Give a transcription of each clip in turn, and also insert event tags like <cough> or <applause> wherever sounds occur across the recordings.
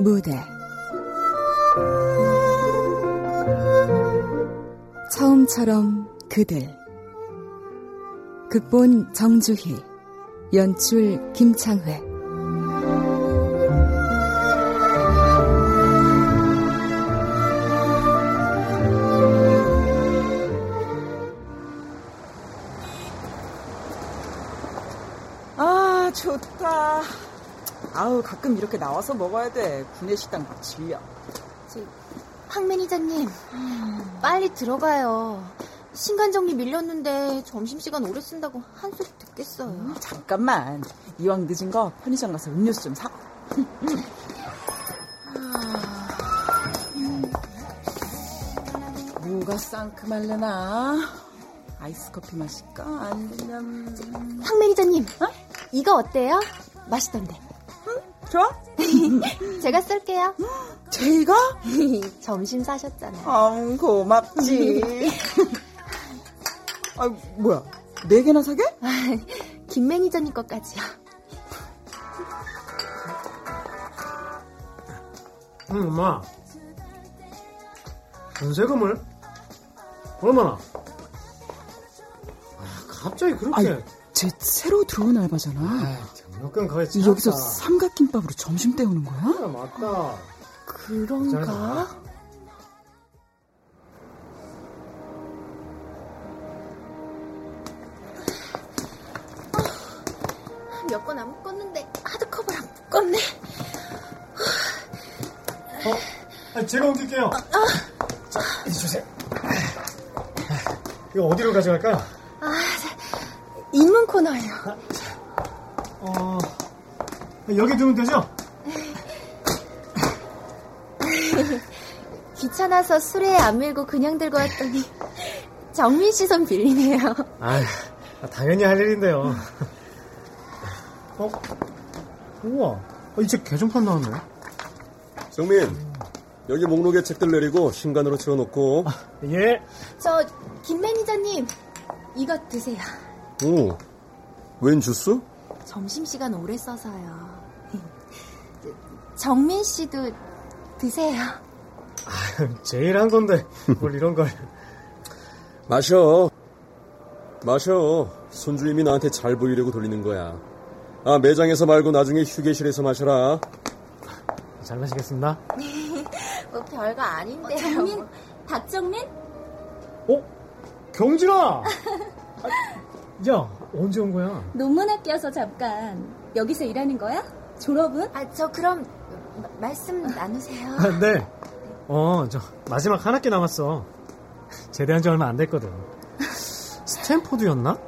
무대. 처음처럼 그들. 극본 정주희 연출 김창회 아우 가끔 이렇게 나와서 먹어야 돼. 구내식당 막 질려. 황 매니저님 빨리 들어가요. 신간 정리 밀렸는데 점심시간 오래 쓴다고 한 소리 듣겠어요. 음, 잠깐만. 이왕 늦은 거 편의점 가서 음료수 좀 사. 뭐가 쌍크말르나? 아이스 커피 마실까? 아니면 황 매니저님 이거 어때요? 맛있던데 좋아? <laughs> 제가 쏠게요 <gasps> 제이가? <laughs> 점심 사셨잖아요 아 고맙지 <laughs> 아 뭐야 네 개나 사게? 김 매니저님 것까지요 응, 엄마. 전세금을? 얼마나? 아, 갑자기 그렇게. 아이, 쟤 새로 들어온 알바잖아 등록금 거의 찼다. 여기서 삼각김밥으로 점심 때우는 거야? 아, 맞다. 그런가? 몇건안 묶었는데 하드커버랑 묶었네 어? 아, 제가 옮길게요. 자, 이제 주세요. 이거 어디로 가져갈까요? 아, 코너요 어, 여기 두면 되죠? <laughs> 귀찮아서 수레에 안 밀고 그냥 들고 왔더니 정민 씨 손 빌리네요 아, 당연히 할 일인데요. 어? 우와, 어, 이책 개정판 나왔네. 정민, 여기 목록에 책들 내리고 신간으로 채워놓고. 예. 저 김 매니저님 이거 드세요 오, 웬 주스? 점심시간 오래 써서요 <laughs> 정민 씨도 드세요 제일 한 건데, 뭘 이런 걸. <laughs> 마셔. 마셔. 손주임이 나한테 잘 보이려고 돌리는 거야. 아, 매장에서 말고 나중에 휴게실에서 마셔라. 잘 마시겠습니다. <laughs> 뭐 별거 아닌데요 정민? 박정민? 어? 경진아! 아, 야, 언제 온 거야? 논문학교여서 잠깐. 여기서 일하는 거야? 졸업은? 아 저 그럼 마- 말씀 나누세요 아, 네. 어, 저 마지막 한 학기 남았어. 제대한 지 얼마 안 됐거든. 스탠포드였나?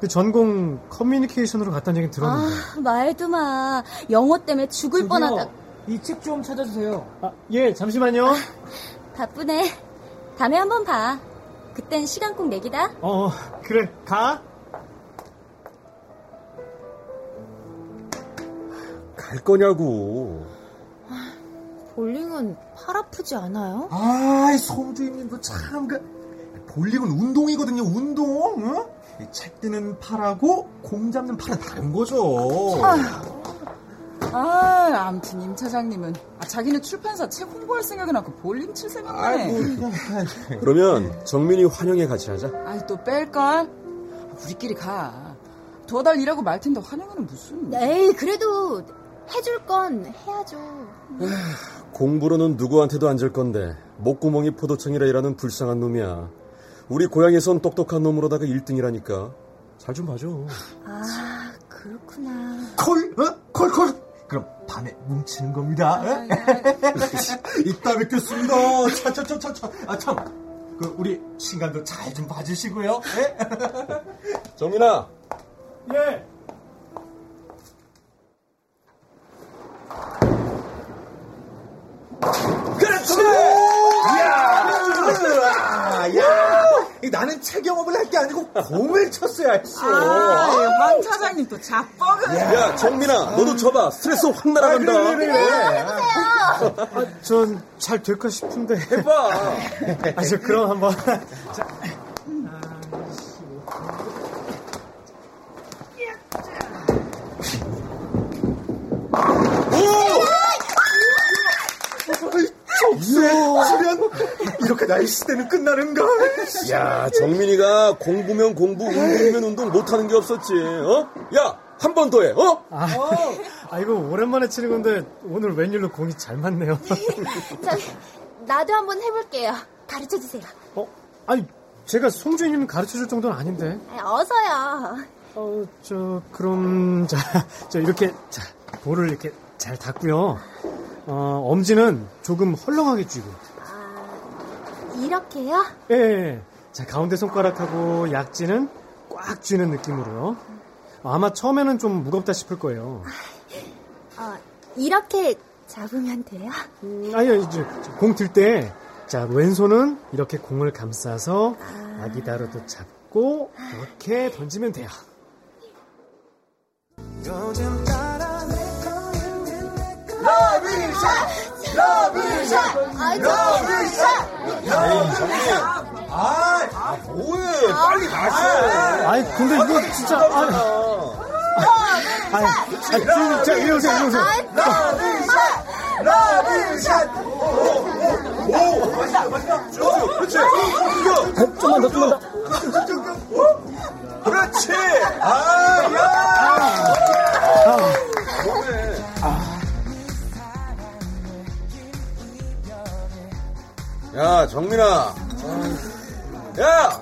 그 전공 커뮤니케이션으로 갔다는 얘기 들었는데. 아, 말도 마. 영어 때문에 죽을 뻔하다. 이 책 좀 찾아주세요 아, 예, 잠시만요. 바쁘네. 다음에 한번 봐. 그땐 시간 꼭 내기다. 어, 그래, 가. 갈 거냐고. 볼링은 팔 아프지 않아요? 아이, 송주임님도 참, 그, 볼링은 운동이거든요, 운동, 응? 이책 드는 팔하고 공 잡는 팔은 다른 거죠. 아 암튼 임 차장님은 아, 자기는 출판사 책 홍보할 생각은 않고 볼링 칠 생각이네 그러면 정민이 환영회 같이 하자. 아이 또 뺄걸? 우리끼리 가. 두 달 일하고 말 텐데 환영회는 무슨? 에이 그래도 해줄 건 해야죠 공부로는 누구한테도 안 질 건데 목구멍이 포도청이라 일하는 불쌍한 놈이야. 우리 고향에선 똑똑한 놈으로다가 1등이라니까. 잘 좀 봐줘. 아 그렇구나 콜, 어? 콜, 콜. 그럼 밤에 뭉치는 겁니다. 예? <laughs> 이따 뵙겠습니다. 차, 차, 차, 차, 차. 아, 참. 그, 우리 신간도 잘 좀 봐주시고요. 예? 정민아, 예. 그렇지! 야! 야! 나는 책 영업을 할 게 아니고 공을 쳤어야 했어. 아, 황 차장님 또 자뻑은. 야 정민아, 너도 쳐봐. 스트레스 확 날아간다. 아, 전잘 될까 싶은데. 해봐. <laughs> 아, 저 그럼 한번. <laughs> 자, 내가 이 시대는 끝나는가? 야, 정민이가 공부면 공부, 운동이면 운동 못하는 게 없었지. 어? 야, 한 번 더 해. 어? 아, 아, 이거 오랜만에 치는 건데 오늘 웬일로 공이 잘 맞네요. <laughs> 저, 나도 한번 해볼게요. 가르쳐 주세요. 어? 아니, 제가 송주인님 가르쳐 줄 정도는 아닌데. 어서요. 어, 저, 그럼, 자, 저, 이렇게, 자, 볼을 이렇게 잘 닫고요. 어, 엄지는 조금 헐렁하게 쥐고. 아, 이렇게요? 예, 예, 예. 자, 가운데 손가락하고 약지는 꽉 쥐는 느낌으로요. 아마 처음에는 좀 무겁다 싶을 거예요. 어, 이렇게 잡으면 돼요? 음, 아니요, 이제 공 들 때, 자, 왼손은 이렇게 공을 감싸서 아기다로도 잡고, 이렇게 던지면 돼요. 아, 뭐해? 빨리 마셔. 아니, 근데 이거 진짜, 아니, 아니, 아니, 지금, 자, 이리 오세요, 이리 오세요. 그렇지. 이겨. 좀만 더, 좀만 더. 그렇지. 아, 야. 야, 정민아. 야!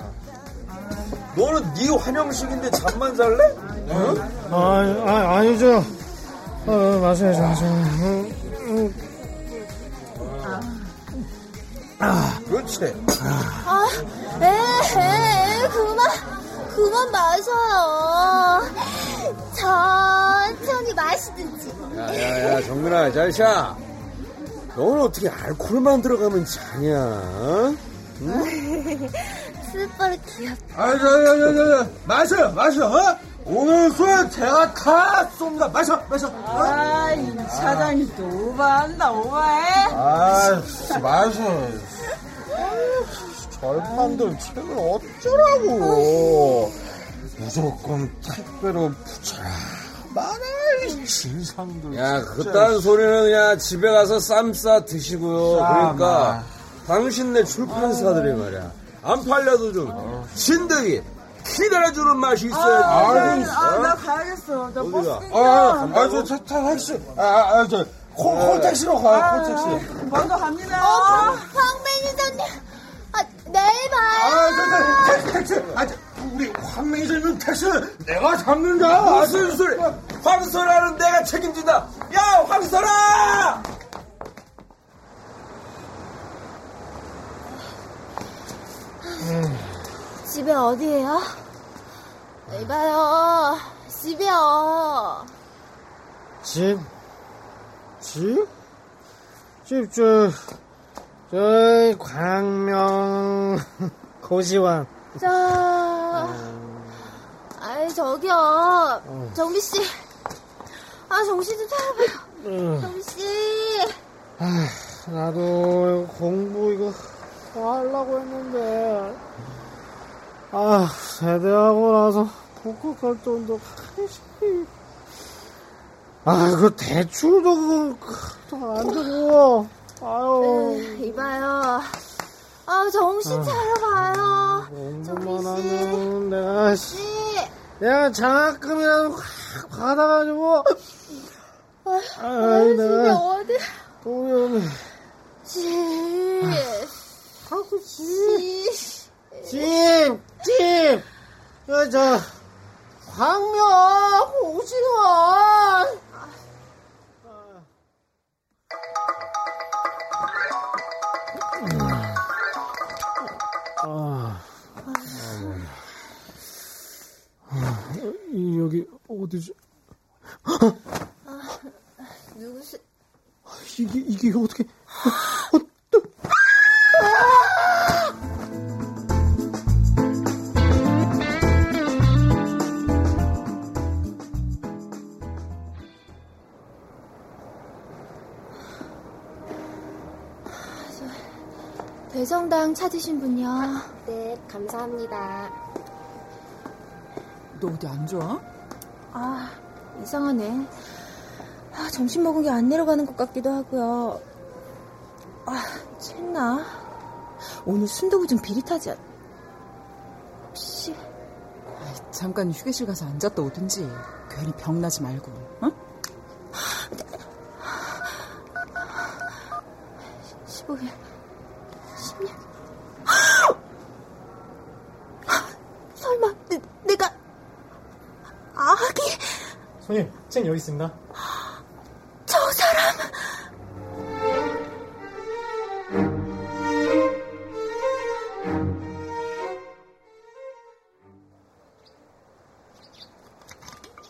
너는 네 환영식인데 잠만 잘래? 어? 아, 아, 아니죠. 어, 마셔야죠, 마셔야죠. 음, 음. 그렇지. 아, 에, 에, 그만, 그만 마셔요. 천천히 마시든지. 야, 야, 야, 정민아, 자샤. 너는 어떻게 알코올만 들어가면 자냐? 스퍼 <laughs> 귀엽다. 아, 저, 저, 저, 저, 저, 마셔, 마셔, 어? 오늘 술 제가 다 쏩니다. 마셔, 마셔. 어? 아, 이 차장이 또 오바한다, 오바해. 아, 마셔. 절판된 책을 어쩌라고. 무조건 택배로 부쳐라. 말아이 진상들. 야. 그딴 소리는 그냥 집에 가서 쌈 싸 드시고요. 쌈, 그러니까, 아. 당신네 출판사들이 말이야. 안 팔려도 좀, 신들이 기다려주는 맛이 있어야지. 아, 아, 나 가야겠어. 나 버스 어디가? 땡겨. 아, 아, 저, 저, 저, 택시. 아, 아, 저, 콜, 콜택시로 가요, 콜택시. 먼저 갑니다. 어, 황 매니저님. 아, 내일 봐요. 아, 저, 저, 택시, 택시. 아, 저, 우리 황 매니저님 택시 내가 잡는다. 무슨 소리? 황설아는 내가 책임진다. 야, 황설아! 집에 어디예요? 이봐요. 집이요. 집? 집? 집, 저, 저, 광명, <laughs> 고시 원. 저, 아이, 저기요. 정비 씨. 아, 정신 좀 차려봐요. 정비 씨. 나도 공부 이거 하려고 했는데, 아, 세대하고 나서 복학할 돈도, 아, 그 대출도 그안 되고, 아유, 이봐요. 아, 정신 차려봐요. 공부만 정비 씨. 하면 내가, 씨, 씨. 내가 장학금이라도 확 받아가지고, 아, 집이 내가 어디? 집. 하고 집, 집. 집, 집, 저, 저, 광명, 고시원. 어디지? 누구시? 이게 이게 어떻게? 어, 어, 대성당 찾으신 분요. 네, 감사합니다. 너 어디 안 좋아? 아, 이상하네. 아, 점심 먹은 게 안 내려가는 것 같기도 하고요. 아, 챘나? 오늘 순두부 좀 비릿하지 않... 혹시... 잠깐 휴게실 가서 앉았다 오든지 괜히 병나지 말고 어? 15일 16 설마 내, 내가 아기 손님, 책 여기 있습니다. 저 사람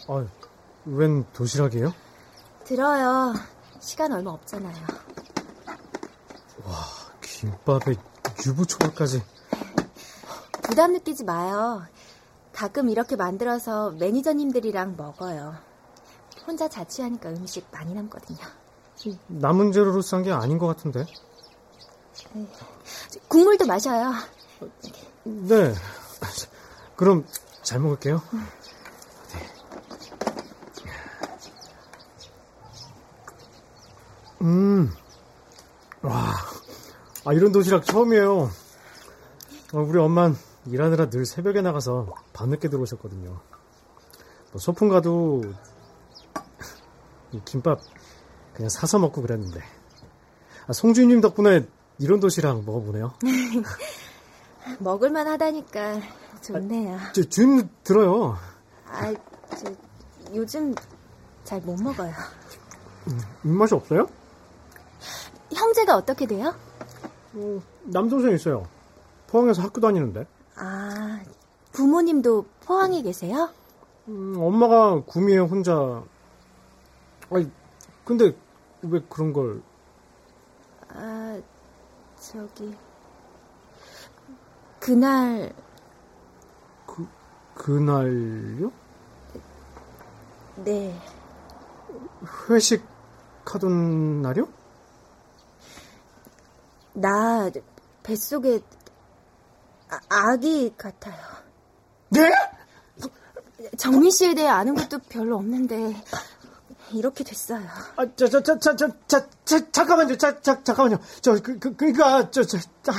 아, 웬 도시락이에요? 들어요 시간 얼마 없잖아요 김밥에 유부초밥까지. 부담 느끼지 마요 가끔 이렇게 만들어서 매니저님들이랑 먹어요 혼자 자취하니까 음식 많이 남거든요 남은 재료로 싼 게 아닌 것 같은데. 국물도 마셔요 네. 그럼 잘 먹을게요. 음. 와. 아, 이런 도시락 처음이에요. 어, 우리 엄만 일하느라 늘 새벽에 나가서 밤늦게 들어오셨거든요. 뭐 소풍 가도 이 김밥 그냥 사서 먹고 그랬는데. 아, 송주님 덕분에 이런 도시락 먹어보네요. <laughs> 먹을만 하다니까 좋네요 저, 주임 들어요. 아, 저, 요즘 잘 못 먹어요. 입맛이 없어요? 형제가 어떻게 돼요? 어, 남동생 있어요. 포항에서 학교 다니는데. 아, 부모님도 포항에 계세요? 음, 엄마가 구미에 혼자. 아니, 근데 왜 그런 걸? 아, 저기. 그날, 그날요? 네. 회식 하던 날이요? 나 뱃속에 아, 아기 같아요. 네? 정민 씨에 대해 아는 것도 별로 없는데 이렇게 됐어요. 아, 저, 저, 저, 저, 저, 저, 저 잠깐만요. 자, 자, 잠깐만요. 저, 그, 그, 그니까, 저, 저, 자,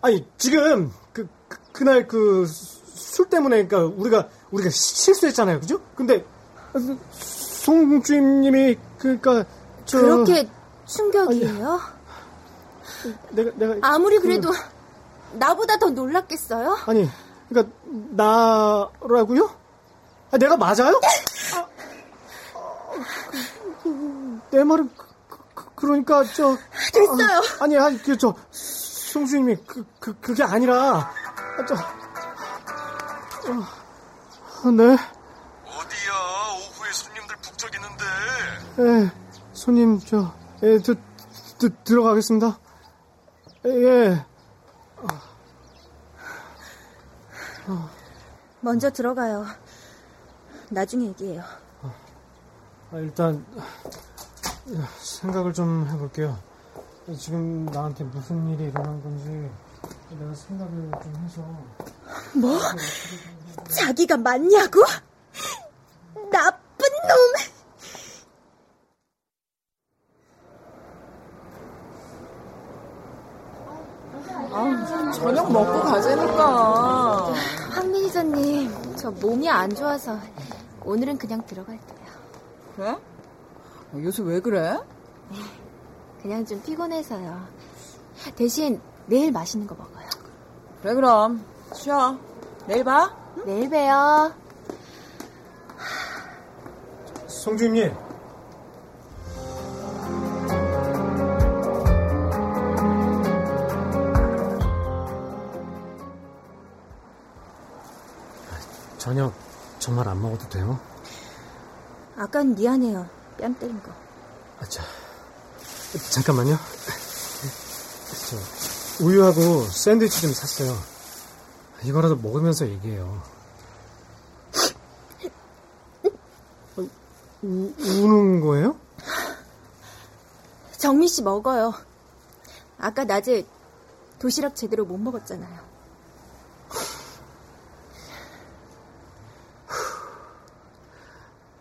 아니, 지금, 그, 그 그날 그, 술 때문에, 그니까, 우리가, 우리가 실수했잖아요. 그죠? 근데, 송주임님이, 그니까, 저. 그렇게 충격이에요? 내가, 내가. 아무리 그래도 나보다 더 놀랐겠어요? 아니, 그니까, 나라고요? 아, 내가 맞아요? <laughs> 아, 그, 내 말은, 그, 러니까 저. 됐어요. 아, 아니, 아니, 그, 저, 송주님이, 그, 그, 그게 아니라, 아, 저. 어, 네, 어디야? 오후에 손님들 북적이는데. 예, 손님, 저, 예, 드, 드, 들어가겠습니다. 예, 먼저 들어가요. 나중에 얘기해요. 아, 일단, 생각을 좀 해볼게요. 지금 나한테 무슨 일이 일어난 건지, 내가 생각을 좀 해서. 뭐? 자기가 맞냐고? 나쁜 놈! 저녁 먹고 가자니까 황 매니저님, 저 몸이 안 좋아서 오늘은 그냥 들어갈게요. 그래? 어, 요새 왜 그래? 그냥 좀 피곤해서요. 대신 내일 맛있는 거 먹어요. 그래 그럼 쉬어 내일 봐 내일 봬요. 송주임님. 저녁 정말 안 먹어도 돼요? 아깐 미안해요. 뺨 때린 거. 아, 자, 잠깐만요. 저, 우유하고 샌드위치 좀 샀어요. 이거라도 먹으면서 얘기해요. 어, 우, 우는 거예요? 정민 씨 먹어요. 아까 낮에 도시락 제대로 못 먹었잖아요.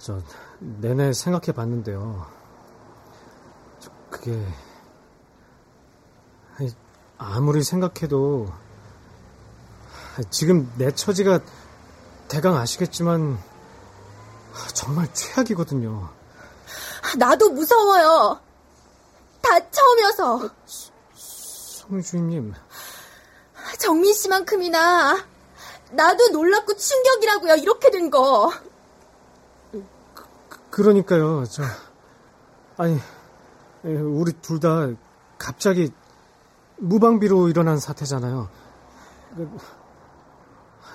저 내내 생각해 봤는데요. 저, 그게 아무리 생각해도 지금 내 처지가 대강 아시겠지만 정말 최악이거든요. 나도 무서워요. 다 처음이어서. 송주임님. 정민 씨만큼이나 나도 놀랍고 충격이라고요. 이렇게 된 거. 그, 러니까요 저, 아니, 우리 둘 다 갑자기 무방비로 일어난 사태잖아요.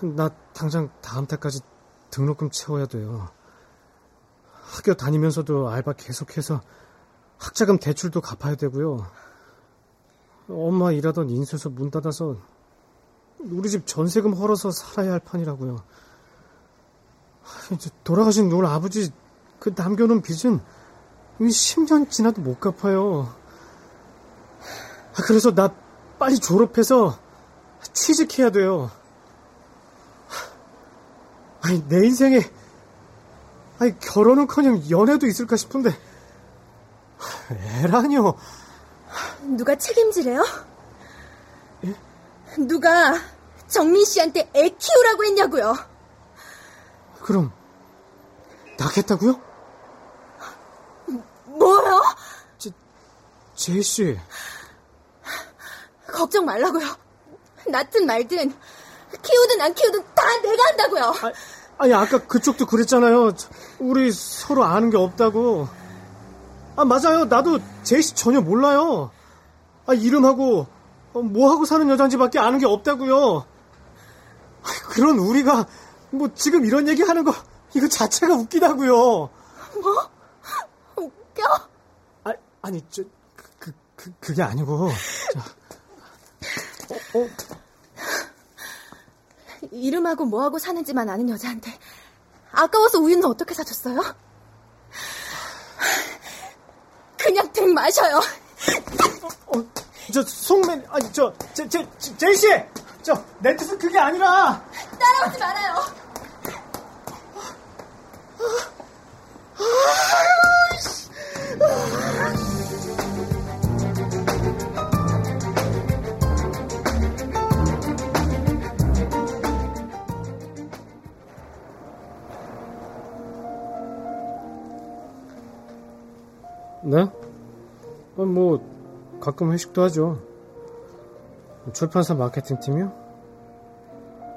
나 당장 다음 달까지 등록금 채워야 돼요. 학교 다니면서도 알바 계속해서 학자금 대출도 갚아야 되고요. 엄마 일하던 인쇄소 문 닫아서 우리 집 전세금 헐어서 살아야 할 판이라고요. 돌아가신 우리 아버지 그 남겨놓은 빚은 10년 지나도 못 갚아요. 그래서 나 빨리 졸업해서 취직해야 돼요. 아니, 내 인생에, 아니, 결혼은 커녕 연애도 있을까 싶은데, 애라뇨. 누가 책임지래요? 예? 누가 정민 씨한테 애 키우라고 했냐고요? 그럼, 낳겠다고요? 뭐요? 제, 제이씨. 걱정 말라고요. 낳든 말든 키우든 안 키우든 다 내가 한다고요. 아, 아니 아까 그쪽도 그랬잖아요. 우리 서로 아는 게 없다고. 아 맞아요. 나도 제이씨 전혀 몰라요. 아 이름하고 어, 뭐 하고 사는 여잔지밖에 아는 게 없다고요. 아, 그런 우리가 뭐 지금 이런 얘기 하는 거 이거 자체가 웃기다고요. 뭐? 웃겨? 아, 아니 저 그, 그, 그, 게 아니고. 저, 어, 어. 이름하고 뭐하고 사는지만 아는 여자한테 아까워서 우유는 어떻게 사줬어요? 그냥 등 마셔요. 어, 저 송맨 아니 저 제, 제, 제이 씨, 저 내 뜻은 그게 아니라 따라오지 말아요. 네? 아, 뭐 가끔 회식도 하죠. 출판사 마케팅 팀이요?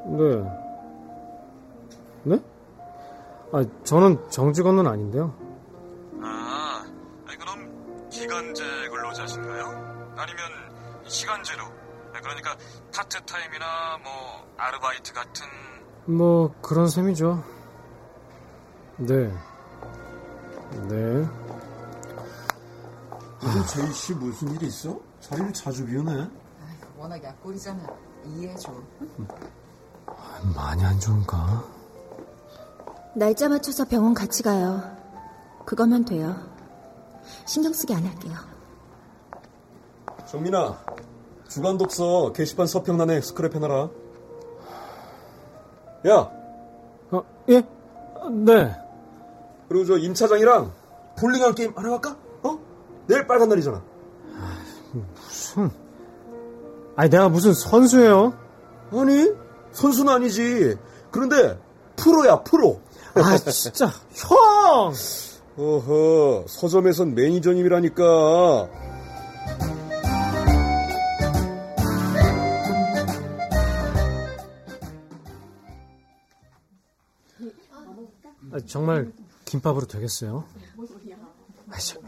네. 네? 아, 저는 정직원은 아닌데요. 파트타임이나 뭐 아르바이트 같은 뭐 그런 셈이죠. 네. 네. 요즘 제이 씨 무슨 일 있어? 자리를 자주 비우네. 워낙 약골이잖아. 이해해줘. 많이 안 좋은가? 날짜 맞춰서 병원 같이 가요. 그거면 돼요. 신경 쓰게 안 할게요. 정민아, 주간 독서 게시판 서평란에 스크랩해놔라. 야! 어, 예? 네. 그리고 저 임 차장이랑 볼링할 게임 하나 갈까? 어? 내일 빨간 날이잖아. 무슨. 아니, 내가 무슨 선수예요? 아니, 선수는 아니지. 그런데 프로야, 프로. 아, 진짜. <laughs> 형! 어허, 서점에선 매니저님이라니까. 아, 정말 김밥으로 되겠어요? 아, 저,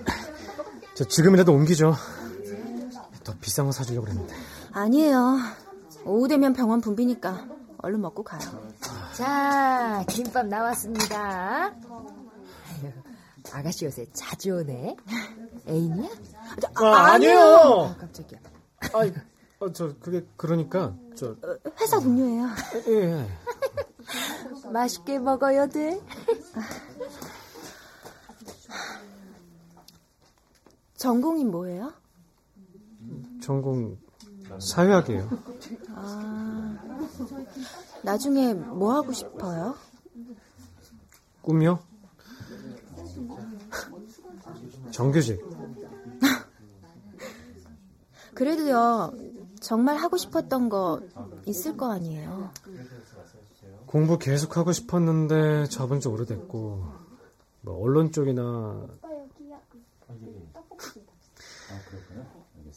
저 지금이라도 옮기죠. 더 비싼 거 사주려고 그랬는데. 아니에요. 오후 되면 병원 붐비니까 얼른 먹고 가요. 자, 김밥 나왔습니다. 아가씨 요새 자주 오네. 애인이야? 아, 아 아 니에요. 아, 깜짝이야. 아, 어, 저 그게 그러니까 저 회사 동료예요. 예. 예. 맛있게 먹어야 돼. 전공이 뭐예요? 전공 사회학이에요. 아, 나중에 뭐 하고 싶어요? 꿈이요? 정규직. 그래도요, 정말 하고 싶었던 거 있을 거 아니에요. 공부 계속 하고 싶었는데 접은 지 오래됐고 뭐 언론 쪽이나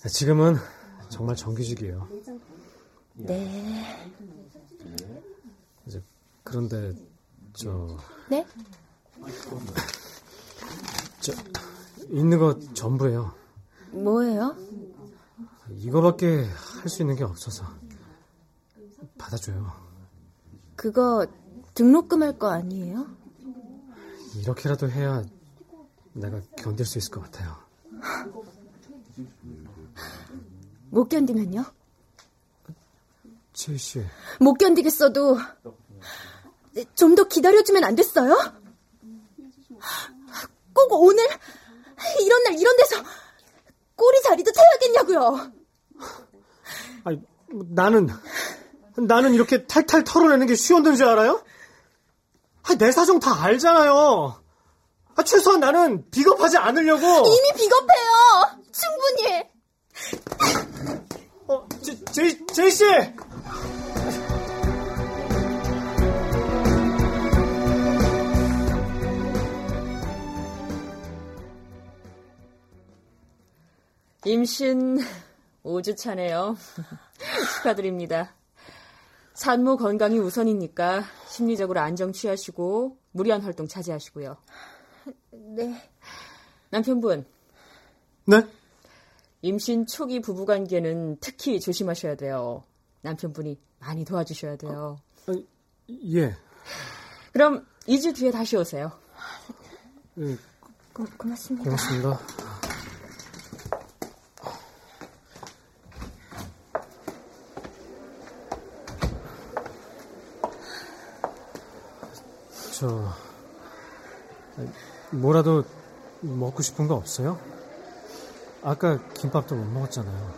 지금은 정말 정규직이에요. 네. 이제 그런데 저 네? 저 있는 거 전부예요. 뭐예요? 이거밖에 할 수 있는 게 없어서 받아줘요. 그거 등록금 할 거 아니에요? 이렇게라도 해야 내가 견딜 수 있을 것 같아요. <laughs> 못 견디면요? 제이 씨, 못 견디겠어도 좀 더 기다려주면 안 됐어요? 꼭 오늘 이런 날 이런 데서 꼬리 자리도 쳐야겠냐고요. 아니 나는 나는 이렇게 탈탈 털어내는 게 쉬웠던 줄 알아요? 아, 내 사정 다 알잖아요. 아, 최소한 나는 비겁하지 않으려고. 이미 비겁해요. 충분히. 어, 제, 제이, 제이 씨! 임신 5주 차네요. <laughs> 축하드립니다. 산모 건강이 우선이니까 심리적으로 안정 취하시고 무리한 활동 자제하시고요. 네. 남편분. 네? 임신 초기 부부관계는 특히 조심하셔야 돼요. 남편분이 많이 도와주셔야 돼요. 어, 예. 그럼 2주 뒤에 다시 오세요. 예, 고, 고맙습니다. 고맙습니다. 저 뭐라도 먹고 싶은 거 없어요? 아까 김밥도 못 먹었잖아요.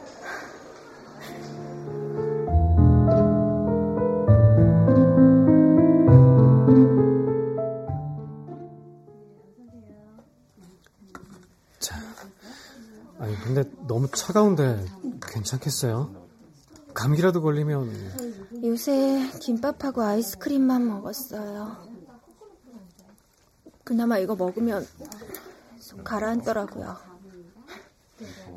자, 아니 근데 너무 차가운데 괜찮겠어요? 감기라도 걸리면 요새 김밥하고 아이스크림만 먹었어요. 그나마 이거 먹으면 속 가라앉더라고요.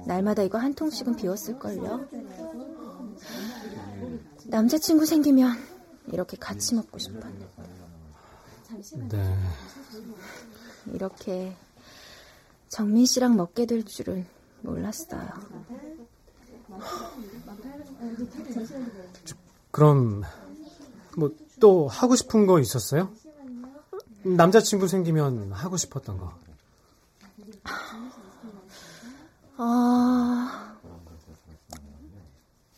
날마다 이거 한 통씩은 비웠을걸요. 남자친구 생기면 이렇게 같이 먹고 싶었는데. 네. 이렇게 정민 씨랑 먹게 될 줄은 몰랐어요. 그럼 뭐 또 하고 싶은 거 있었어요? 남자친구 생기면 하고 싶었던 거. 아,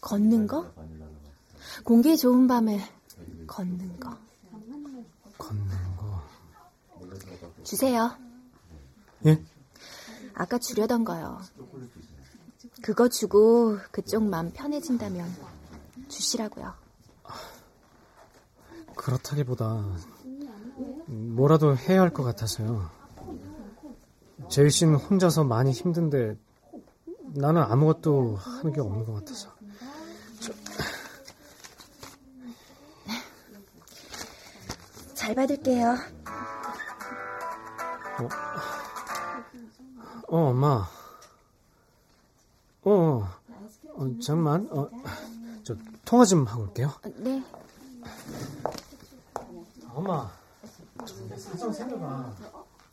걷는 거? 공기 좋은 밤에 걷는 거. 걷는 거. 주세요. 예? 아까 주려던 거요. 그거 주고 그쪽 마음 편해진다면 주시라고요. 그렇다기보다 뭐라도 해야 할 것 같아서요. 제일 씨는 혼자서 많이 힘든데 나는 아무것도 하는 게 없는 것 같아서. 저... 잘 받을게요. 어, 어 엄마. 어, 어, 어 잠만. 어, 저 통화 좀 하고 올게요. 네. 엄마, 내 사정 생겨봐.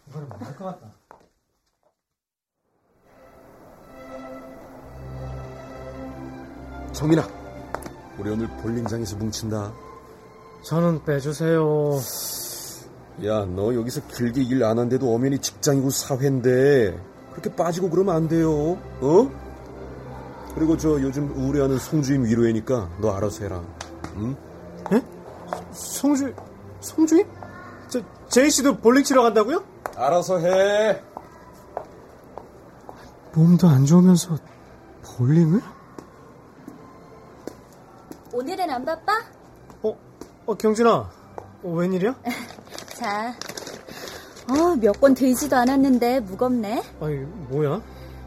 이거는 못할 것 같다. 정민아, 우리 오늘 볼링장에서 뭉친다. 저는 빼주세요. 야, 너 여기서 길게 일 안 한데도 엄연히 직장이고 사회인데 그렇게 빠지고 그러면 안 돼요. 어? 그리고 저 요즘 우울해하는 송주임 위로해니까 너 알아서 해라. 응? 예? 송주 송주임? 저 제이 씨도 볼링 치러 간다고요? 알아서 해. 몸도 안 좋으면서 볼링을? 오늘은 안 바빠? 어, 어 경진아, 어, 웬일이야? <laughs> 자, 어, 몇 권 들지도 않았는데 무겁네. 아니 뭐야?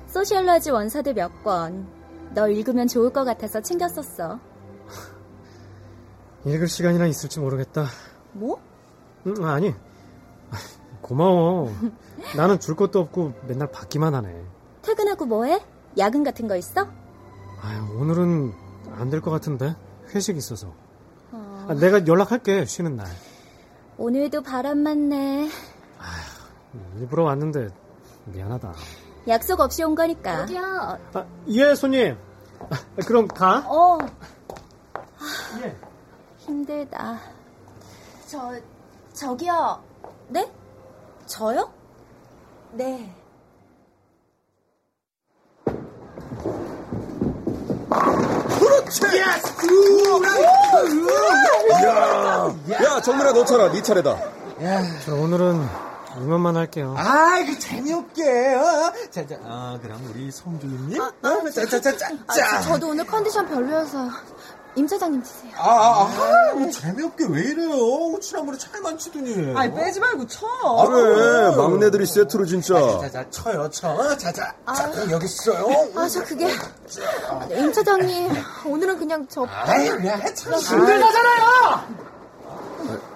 소셜러지 원사들 몇 권. 너 읽으면 좋을 것 같아서 챙겼었어. 읽을 시간이나 있을지 모르겠다. 뭐? 응, 아니. 고마워. 나는 줄 것도 없고 맨날 받기만 하네. 퇴근하고 뭐해? 야근 같은 거 있어? 아유, 오늘은 안 될 것 같은데. 회식 있어서. 어, 아, 내가 연락할게, 쉬는 날. 오늘도 바람 맞네. 일부러 왔는데 미안하다. 약속 없이 온 거니까. 여기요. 아, 예, 손님. 아, 그럼 가. 어. 예. 힘들다. 저, 저기요. 네? 저요? 네. 야, 야, 정민아, 너 차라, 네 차례다. 저 오늘은 이만만 할게요. 아, 이거 재미없게. 어? 자, 자, 아, 그럼 우리 성주임님? 어? 자, 자, 자, 자, 아, 자. 저도 오늘 컨디션 별로여서 임 차장님 드세요. 아, 아, 아, 뭐 재미없게 왜 이래요? 지난번에 잘만 치더니. 아니 빼지 말고 쳐. 그래, 막내들이 세트로 진짜. 자, 자, 쳐요, 쳐. 자, 자, 자, 그럼 여기 있어요. 아, 저 그게. 네, 임 차장님, 오늘은 그냥 저. 아이, 그냥 해, 참. 힘들다잖아요!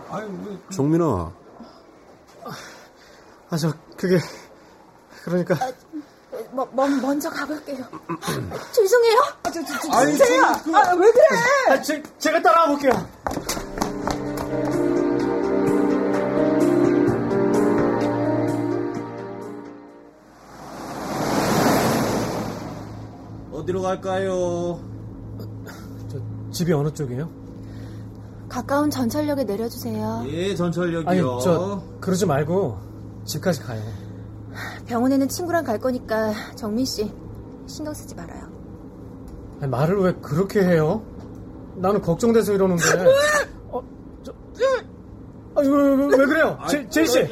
아이, 뭐. 정민아, 아, 저, 그게. 그러니까. 뭐, 먼, 먼저 가볼게요. 죄송해요. 아, 저, 저, 저, 아니. 저, 그- 아, 왜 그래? 아, 제, 제가 따라가 볼게요. 어디로 갈까요? 저, 집이 어느 쪽이에요? 가까운 전철역에 내려주세요. 예, 전철역이요. 아니, 저, 그러지 말고 집까지 가요. 병원에는 친구랑 갈 거니까 정민 씨 신경 쓰지 말아요. 아니, 말을 왜 그렇게 해요? 나는 걱정돼서 이러는데. <laughs> 어, 저, 아, 왜, 왜, 왜 그래요? 제, 제이 씨.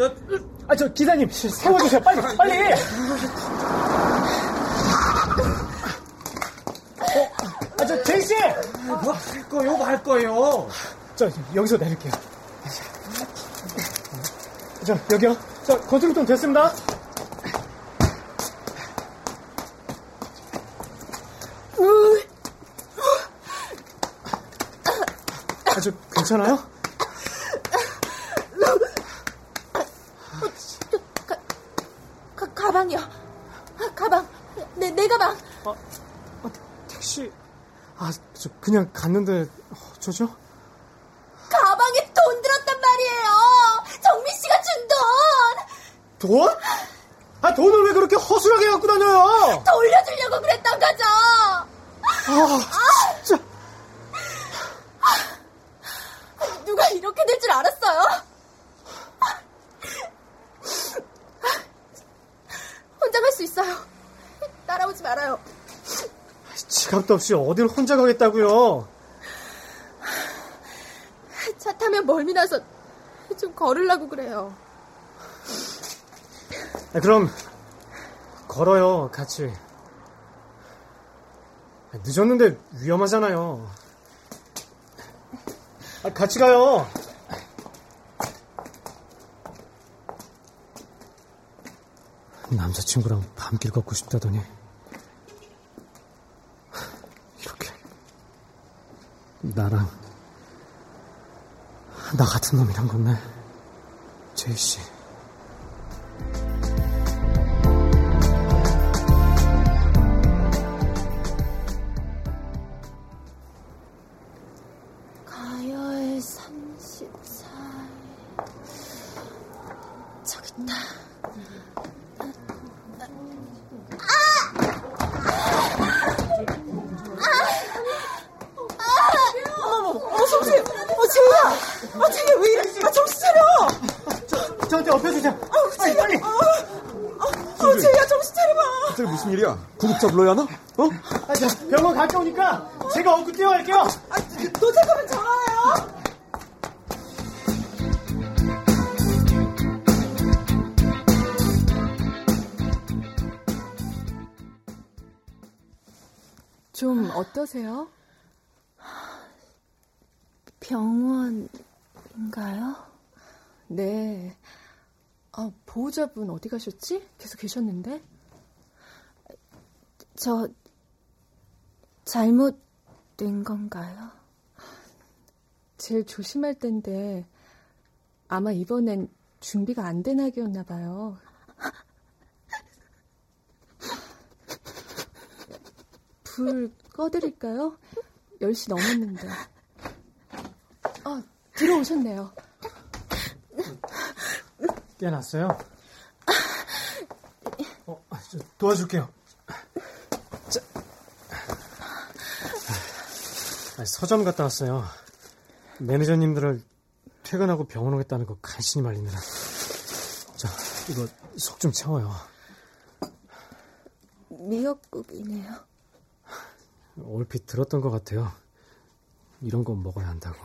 아, 저 기사님 세워주세요. 빨리, 빨리. 어, 아, 저 제이 씨. 뭐 할 거요, 말 거요. 저 여기서 내릴게요. 저 여기요. 저 거주금 됐습니다. 아, 저 괜찮아요? 가, 가방이요. 아, 가방. 내, 내 가방. 택시. 아, 저 그냥 갔는데 어쩌죠? 가방에 돈 들었단 말이에요. 정민 씨가 준 돈. 돈? 아, 돈을 왜 그렇게 허술하게 갖고 다녀요? 돌려주려고 그랬던 거죠. 아, 진짜. 누가 이렇게 될 줄 알았어요? 혼자 갈 수 있어요. 따라오지 말아요. 지갑도 없이 어딜 혼자 가겠다고요? 차 타면 멀미 나서 좀 걸으려고 그래요. 아, 그럼 걸어요, 같이. 아, 늦었는데 위험하잖아요. 아, 같이 가요. 남자친구랑 밤길 걷고 싶다더니 이렇게 나랑 나 같은 놈이란 건네 제이 씨. 주세요. 빨리 빨리. 어, 재희야, 정신 차려봐! 갑자기 무슨 일이야? 구급차 불러야 하나? 어? 아, 저 병원 가까우니까 제가 엉크 뛰어갈게요. 아, 도착하면 전화해요! 좀 어떠세요? 병원인가요? 네. 아, 보호자분 어디 가셨지? 계속 계셨는데? 저 잘못된 건가요? 제일 조심할 텐데 아마 이번엔 준비가 안 된 학이었나 봐요. 불 꺼드릴까요? 10시 넘었는데. 아, 들어오셨네요. 깨났어요? 어, 도와줄게요. 자. 아, 서점 갔다 왔어요. 매니저님들을 퇴근하고 병원 오겠다는 거 간신히 말리느라. 자, 이거 속 좀 채워요. 미역국이네요. 얼핏 들었던 것 같아요. 이런 건 먹어야 한다고.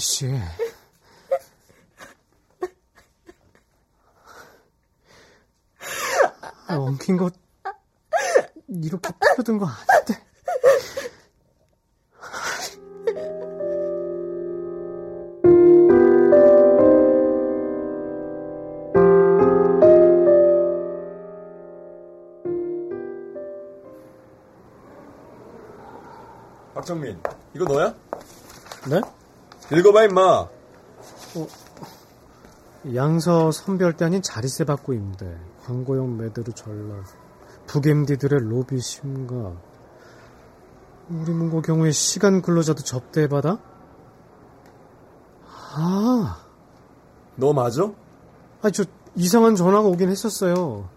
제시. 아, 엉킨 거 이렇게 풀어둔 거 아닌데. 박정민, 이거 너야? 네? 읽어봐, 임마. 어, 양서 선별대 아닌 자리세 받고 임대, 광고용 매대로 전락, 북엠디들의 로비 심가, 우리 문고 경우에 시간 근로자도 접대받아? 아. 너 맞아? 아, 저 이상한 전화가 오긴 했었어요.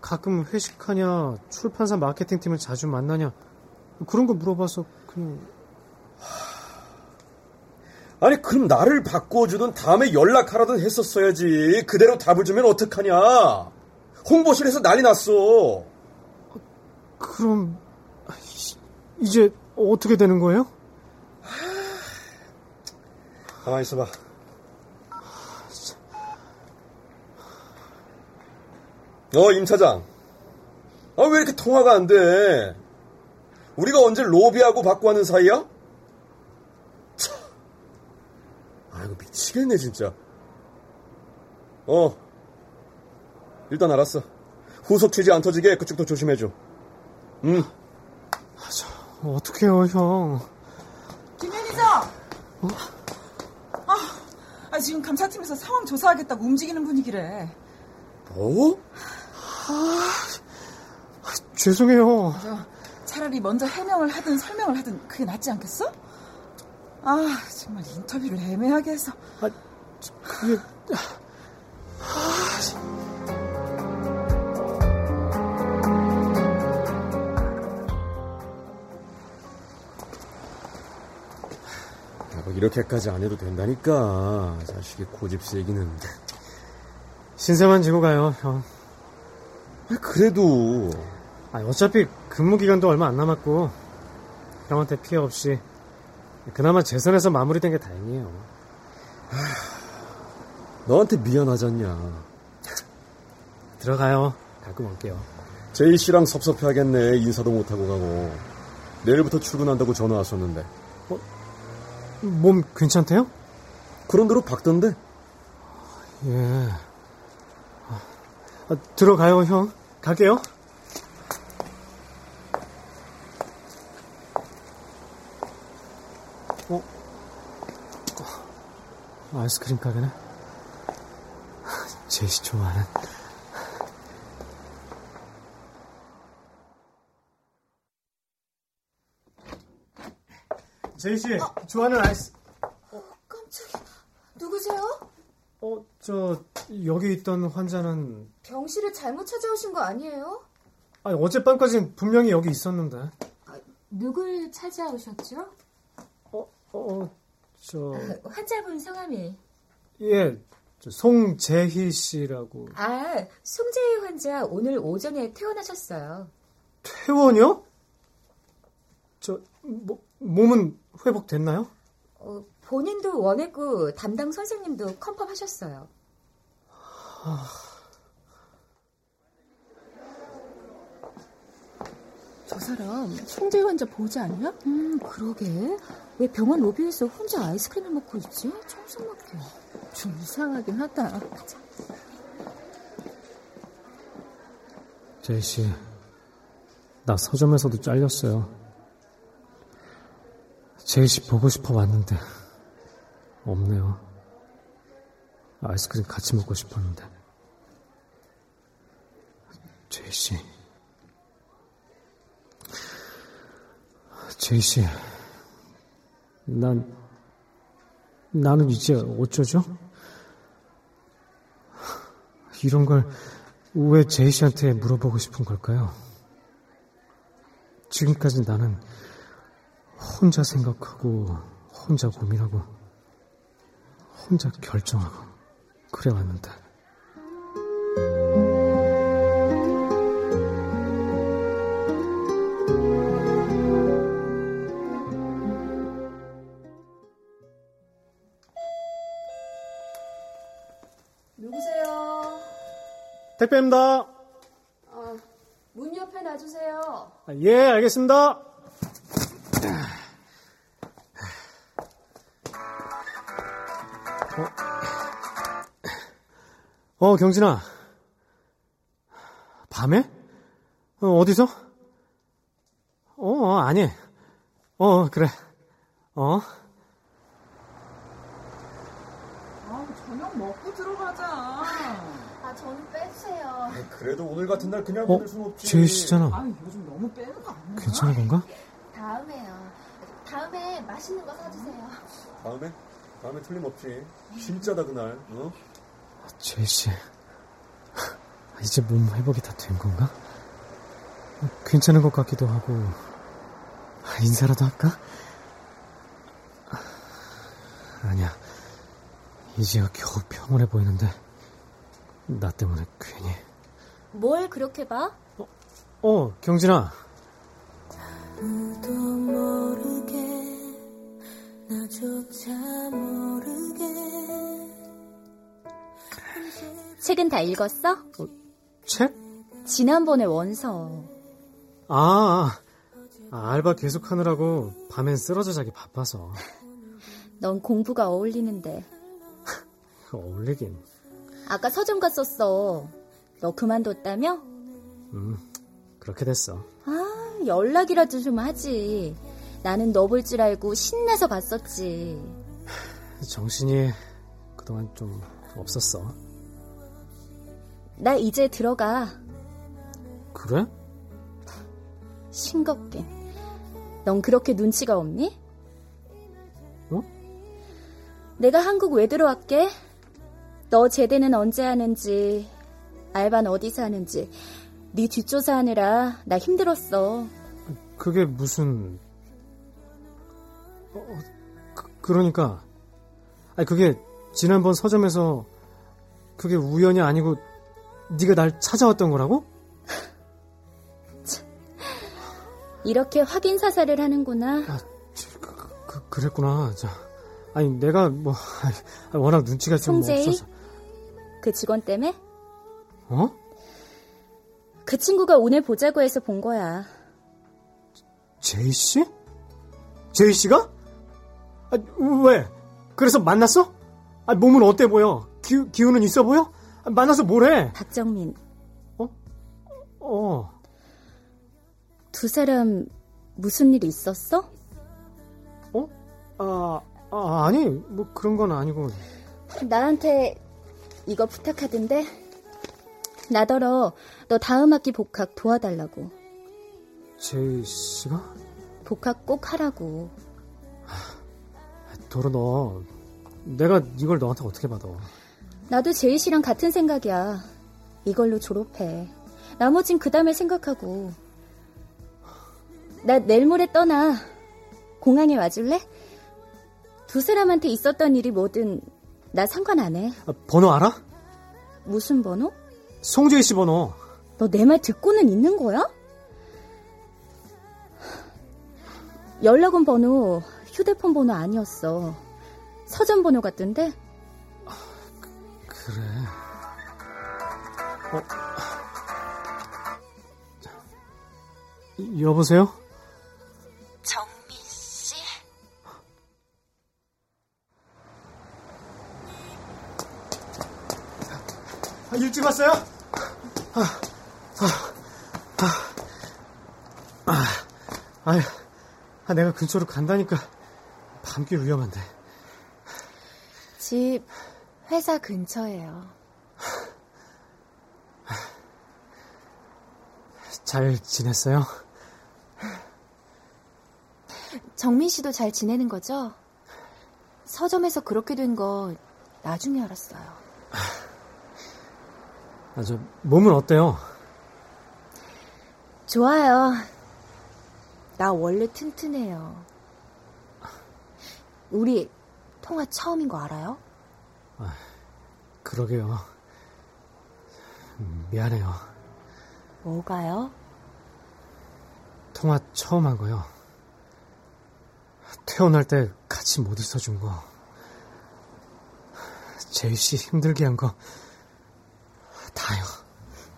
가끔 회식하냐, 출판사 마케팅팀을 자주 만나냐, 그런 거 물어봐서 그냥. 아니 그럼 나를 바꿔주든 다음에 연락하라든 했었어야지. 그대로 답을 주면 어떡하냐. 홍보실에서 난리 났어. 그럼 이제 어떻게 되는 거예요? 가만히 있어봐. 어, 임 차장. 아, 왜 이렇게 통화가 안 돼? 우리가 언제 로비하고 받고 하는 사이야? 참. 아 이고, 미치겠네, 진짜. 어. 일단 알았어. 후속 취지 안 터지게 그쪽도 조심해줘. 응. 어떡해요, 형. 김 매니저! 어? 아, 아, 지금 감사팀에서 상황 조사하겠다고 움직이는 분위기래. 뭐? 아, 죄송해요. 차라리 먼저 해명을 하든 설명을 하든 그게 낫지 않겠어? 아, 정말 인터뷰를 애매하게 해서. 아, 그게... 뭐 이렇게까지 안 해도 된다니까. 자식이 고집 세기는. 신세만 지고 가요, 형. 그래도. 아, 어차피 근무 기간도 얼마 안 남았고 형한테 피해 없이 그나마 제 선에서 마무리된 게 다행이에요. 너한테 미안하잖냐. 들어가요. 가끔 올게요. 제이 씨랑 섭섭해하겠네. 인사도 못하고 가고. 내일부터 출근한다고 전화 왔었는데. 어? 몸 괜찮대요? 그런 대로 박던데. 예. 아, 들어가요, 형. 갈게요. 어? 아이스크림 가게네? 제시 좋아하는. 제이씨, 어? 좋아하는 아이스. 어, 깜짝이야. 누구세요? 어, 저, 여기 있던 환자는. 병실을 잘못 찾아오신 거 아니에요? 아니, 어젯밤까지는 분명히 여기 있었는데. 아, 누굴 찾아오셨죠? 어, 어, 저. 환자분 성함이? 예, 송재희 씨라고. 아, 송재희 환자 오늘 오전에 퇴원하셨어요. 퇴원이요? 저, 뭐, 몸은 회복됐나요? 어, 본인도 원했고 담당 선생님도 컨펌하셨어요. 하... 저 사람 송재 환자 보지 않냐? 음, 그러게. 왜 병원 로비에서 혼자 아이스크림을 먹고 있지? 청승맞게. 좀 이상하긴 하다. 가자. 제이씨, 나 서점에서도 잘렸어요. 제이씨 보고 싶어 왔는데, 없네요. 아이스크림 같이 먹고 싶었는데. 제이씨. 제이씨. 난, 나는 이제 어쩌죠? 이런 걸 왜 제이 씨한테 물어보고 싶은 걸까요? 지금까지 나는 혼자 생각하고, 혼자 고민하고, 혼자 결정하고, 그래 왔는데. 택배입니다. 어, 문 옆에 놔주세요. 아, 예, 알겠습니다. 어, 어 경진아. 밤에? 어, 어디서? 어, 어, 아니. 어, 그래. 어? 아, 저녁 먹고 들어가자. 아, 저는 빼주세요. 그래도 오늘 같은 날 그냥 어, 보낼 순 없지. 제이씨잖아. 아, 요즘 너무 빼는 거 아니야? 괜찮은 건가? 다음에요. 다음에 맛있는 거 사주세요. 다음에? 다음에 틀림없지. 진짜다 그날. 어? 제이씨. <laughs> 이제 몸 회복이 다 된 건가? 괜찮은 것 같기도 하고. 인사라도 할까? 아니야. 이제야 겨우 평온해 보이는데. 나 때문에 괜히. 뭘 그렇게 봐? 어, 경진아. 아무도 모르게 나조차 모르게 책은 다 읽었어? 책? 지난번에 원서. 아, 아, 알바 계속 하느라고 밤엔 쓰러져 자기 바빠서. 넌 공부가 어울리는데. <laughs> 어울리긴. 아까 서점 갔었어. 너 그만뒀다며? 음, 그렇게 됐어. 아, 연락이라도 좀 하지. 나는 너 볼 줄 알고 신나서 갔었지. 정신이 그동안 좀 없었어. 나 이제 들어가. 그래? 싱겁게. 넌 그렇게 눈치가 없니? 어? 내가 한국 왜 들어왔게? 너 제대는 언제 하는지, 알바는 어디서 하는지, 네 뒷조사하느라 나 힘들었어. 그게 무슨... 어, 어, 그, 러니까 아니 그게 지난번 서점에서 그게 우연이 아니고 네가 날 찾아왔던 거라고? 이렇게 확인 사살을 하는구나. 그, 그 랬구나. 자, 아니 내가 뭐 아니, 워낙 눈치가 좀 송재희? 없어서. 그 직원 때문에? 어? 그 친구가 오늘 보자고 해서 본 거야. 제이 씨? 제이 씨가? 아, 왜? 그래서 만났어? 아, 몸은 어때 보여? 기, 기운은 있어 보여? 아, 만나서 뭘 해? 박정민. 어? 어. 두 사람 무슨 일 있었어? 어? 아, 아, 아니, 뭐 그런 건 아니고. 나한테 이거 부탁하던데? 나더러 너 다음 학기 복학 도와달라고. 제이 씨가? 복학 꼭 하라고. 도로 너, 내가 이걸 너한테 어떻게 받아? 나도 제이 씨랑 같은 생각이야. 이걸로 졸업해. 나머진 그 다음에 생각하고. 나 내일 모레 떠나. 공항에 와줄래? 두 사람한테 있었던 일이 뭐든 나 상관 안 해. 아, 번호 알아? 무슨 번호? 송재희 씨 번호. 너 내 말 듣고는 있는 거야? 연락 온 번호 휴대폰 번호 아니었어. 서점 번호 같던데? 그래. 어. 여보세요? 정민 씨 아, 일찍 왔어요? 아, 아, 아, 아, 아, 내가 근처로 간다니까 밤길 위험한데. 집 회사 근처예요. 잘 지냈어요? 정민 씨도 잘 지내는 거죠? 서점에서 그렇게 된 거 나중에 알았어요. 아, 저 몸은 어때요? 좋아요. 나 원래 튼튼해요. 우리 통화 처음인 거 알아요? 그러게요. 음, 미안해요. 뭐가요? 통화 처음 한 거요. 퇴원할 때 같이 못 있어준 거. 제이 씨 힘들게 한 거. 다요.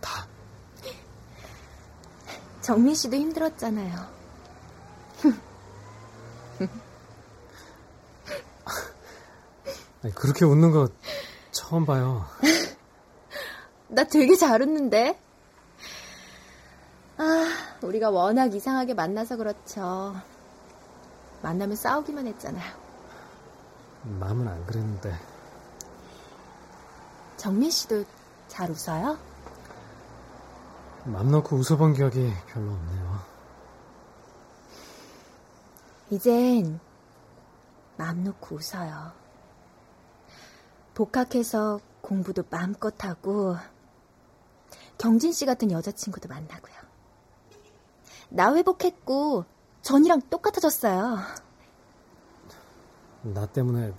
다. 정민 씨도 힘들었잖아요. 그렇게 웃는 거 처음 봐요. <laughs> 나 되게 잘 웃는데? 아, 우리가 워낙 이상하게 만나서 그렇죠. 만나면 싸우기만 했잖아요. 마음은 안 그랬는데. 정민 씨도 잘 웃어요? 맘 놓고 웃어본 기억이 별로 없네요. 이젠 마음 놓고 웃어요. 복학해서 공부도 마음껏 하고 경진 씨 같은 여자친구도 만나고요. 나 회복했고 전이랑 똑같아졌어요. 나 때문에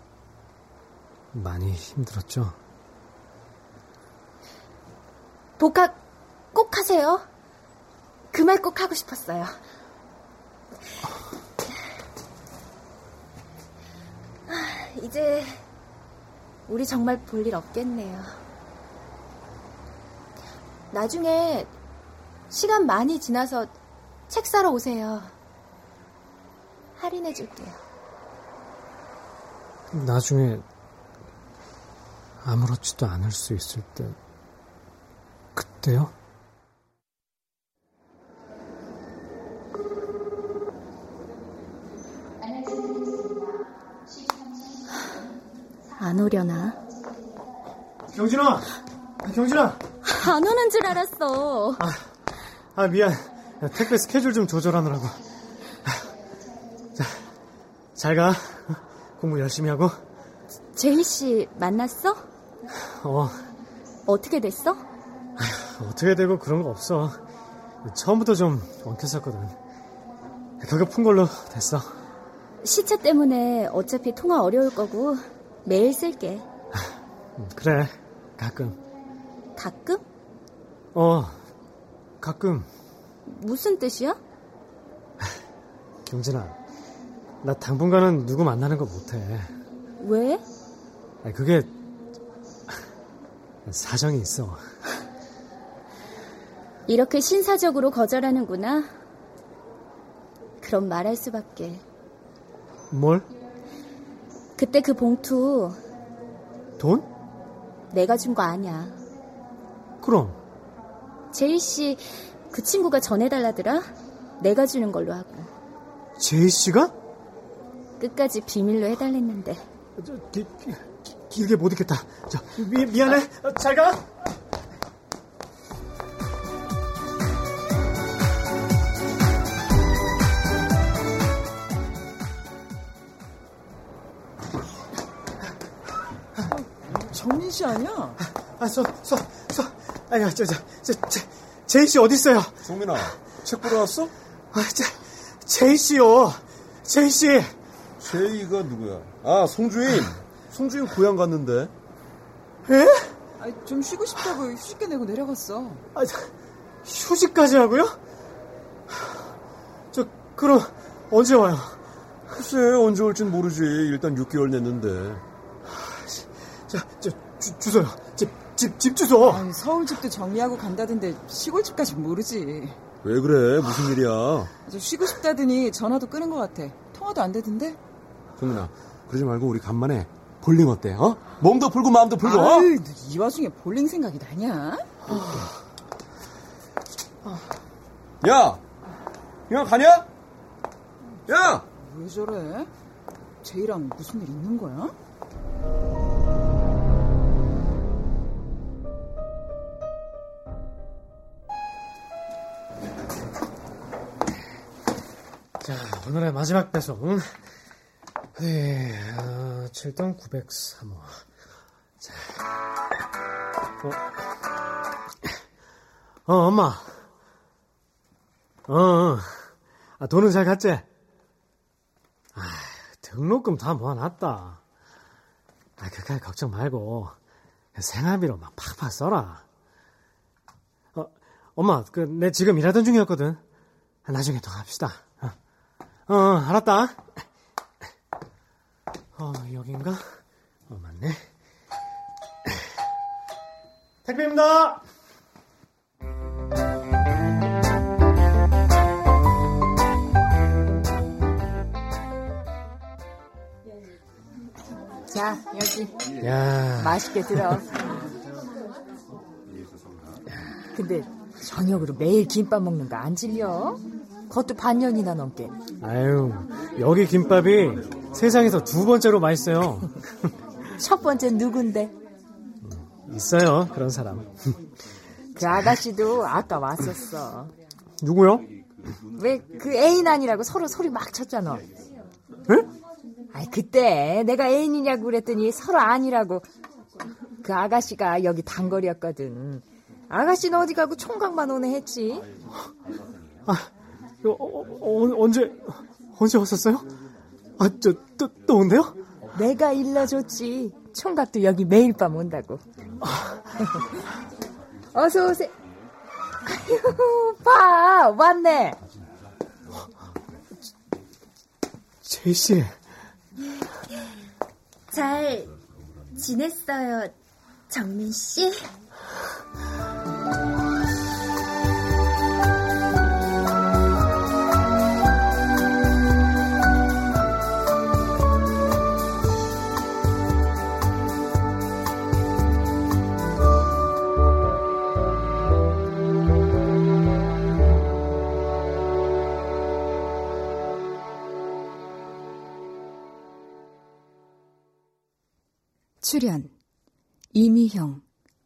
많이 힘들었죠? 복학 꼭 하세요. 그 말 꼭 하고 싶었어요. 아, 이제 우리 정말 볼 일 없겠네요. 나중에 시간 많이 지나서 책 사러 오세요. 할인해 줄게요. 나중에 아무렇지도 않을 수 있을 때, 그때요? 안 오려나? 경진아! 경진아! 안 오는 줄 알았어. 아, 미안. 야, 택배 스케줄 좀 조절하느라고. 자, 잘 가. 공부 열심히 하고. 제이 씨 만났어? 어, 어떻게 됐어? 어떻게 되고 그런 거 없어. 처음부터 좀 엉켰었거든. 그거 푼 걸로 됐어. 시차 때문에 어차피 통화 어려울 거고 매일 쓸게. 음, 그래, 가끔. 가끔? 어, 가끔. 무슨 뜻이야? <laughs> 경진아, 나 당분간은 누구 만나는 거 못해. 왜? 그게 사정이 있어. 이렇게 신사적으로 거절하는구나. 그럼 말할 수밖에. 뭘? 그때 그 봉투 돈? 내가 준 거 아니야. 그럼. 제이 씨 그 친구가 전해달라더라. 내가 주는 걸로 하고. 제이 씨가? 끝까지 비밀로 해달랬는데. 저, 기, 기, 길게 못 있겠다. 저, 미, 미안해. 어, 잘 가. 씨 아니야? 아, 서, 서, 서. 아야, 저, 저, 저, 저 제이 씨 어디 있어요? 성민아, 책 보러 왔어? 아, 저, 제이 씨요. 제이 씨. 제이가 누구야? 아, 송주인. 송주인 고향 갔는데. 에? 아, 좀 쉬고 싶다고 휴식계 내고 내려갔어. 아, 저, 휴식까지 하고요? 저, 그럼 언제 와요? 글쎄, 언제 올진 모르지. 일단 6개월 냈는데. 저, 저, 주, 주소요. 집, 집, 집 주소. 아니, 서울 집도 정리하고 간다던데 시골집까지 모르지. 왜 그래? 무슨 일이야? 저 쉬고 싶다더니 전화도 끊은 것 같아. 통화도 안 되던데? 성민아, 그러지 말고 우리 간만에 볼링 어때? 어? 몸도 풀고 마음도 풀고. 어? 아유, 이 와중에 볼링 생각이 나냐? 야, 그냥 가냐? 야! 왜 저래? 제이랑 무슨 일 있는 거야? 오늘의 마지막 배송. 네, 어, 7동 903호. 자, 어, 어 엄마. 어, 어. 아, 돈은 잘 갔지? 아, 등록금 다 모아놨다. 아, 그까지 걱정 말고 생활비로 막 팍팍 써라. 어, 엄마, 그, 내 지금 일하던 중이었거든. 나중에 더 합시다. 어. 어, 알았다. 어, 여긴가? 어, 맞네. 택배입니다! 자, 여기. 야. 맛있게 들어. 근데 저녁으로 매일 김밥 먹는 거 안 질려? 그것도 반년이나 넘게. 아유, 여기 김밥이 세상에서 두 번째로 맛있어요. <laughs> 첫 번째 누군데? 있어요, 그런 사람. <laughs> 그 아가씨도 아까 왔었어. 누구요? 왜 그 애인 아니라고 서로 소리 막 쳤잖아. 응? 아이 그때 내가 애인이냐고 그랬더니 서로 아니라고. 그 아가씨가 여기 단거리였거든. 아가씨는 어디 가고 총각만 오네 했지. 아, 어, 어, 어, 언제 언제 왔었어요? 아, 저 또 또 온대요? 내가 일러줬지. 총각도 여기 매일 밤 온다고. 어서 오세요. 아유, 봐, 왔네. 제이 씨. 잘 지냈어요, 정민 씨? 출연 이미형,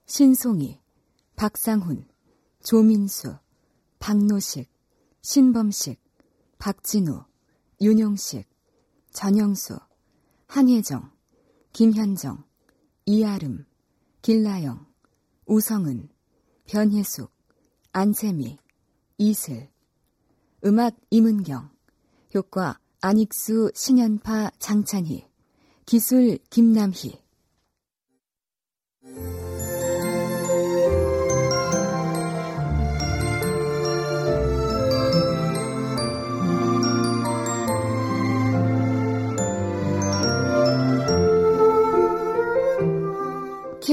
신송이, 박상훈, 조민수, 박노식, 신범식, 박진우, 윤용식, 전영수, 한혜정, 김현정, 이아름, 길라영, 우성은, 변혜숙, 안세미, 이슬, 음악 임은경, 효과 안익수, 신연파, 장찬희, 기술 김남희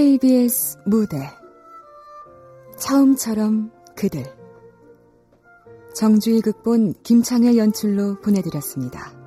KBS 무대 처음처럼 그들 정주희 극본 김창의 연출로 보내드렸습니다.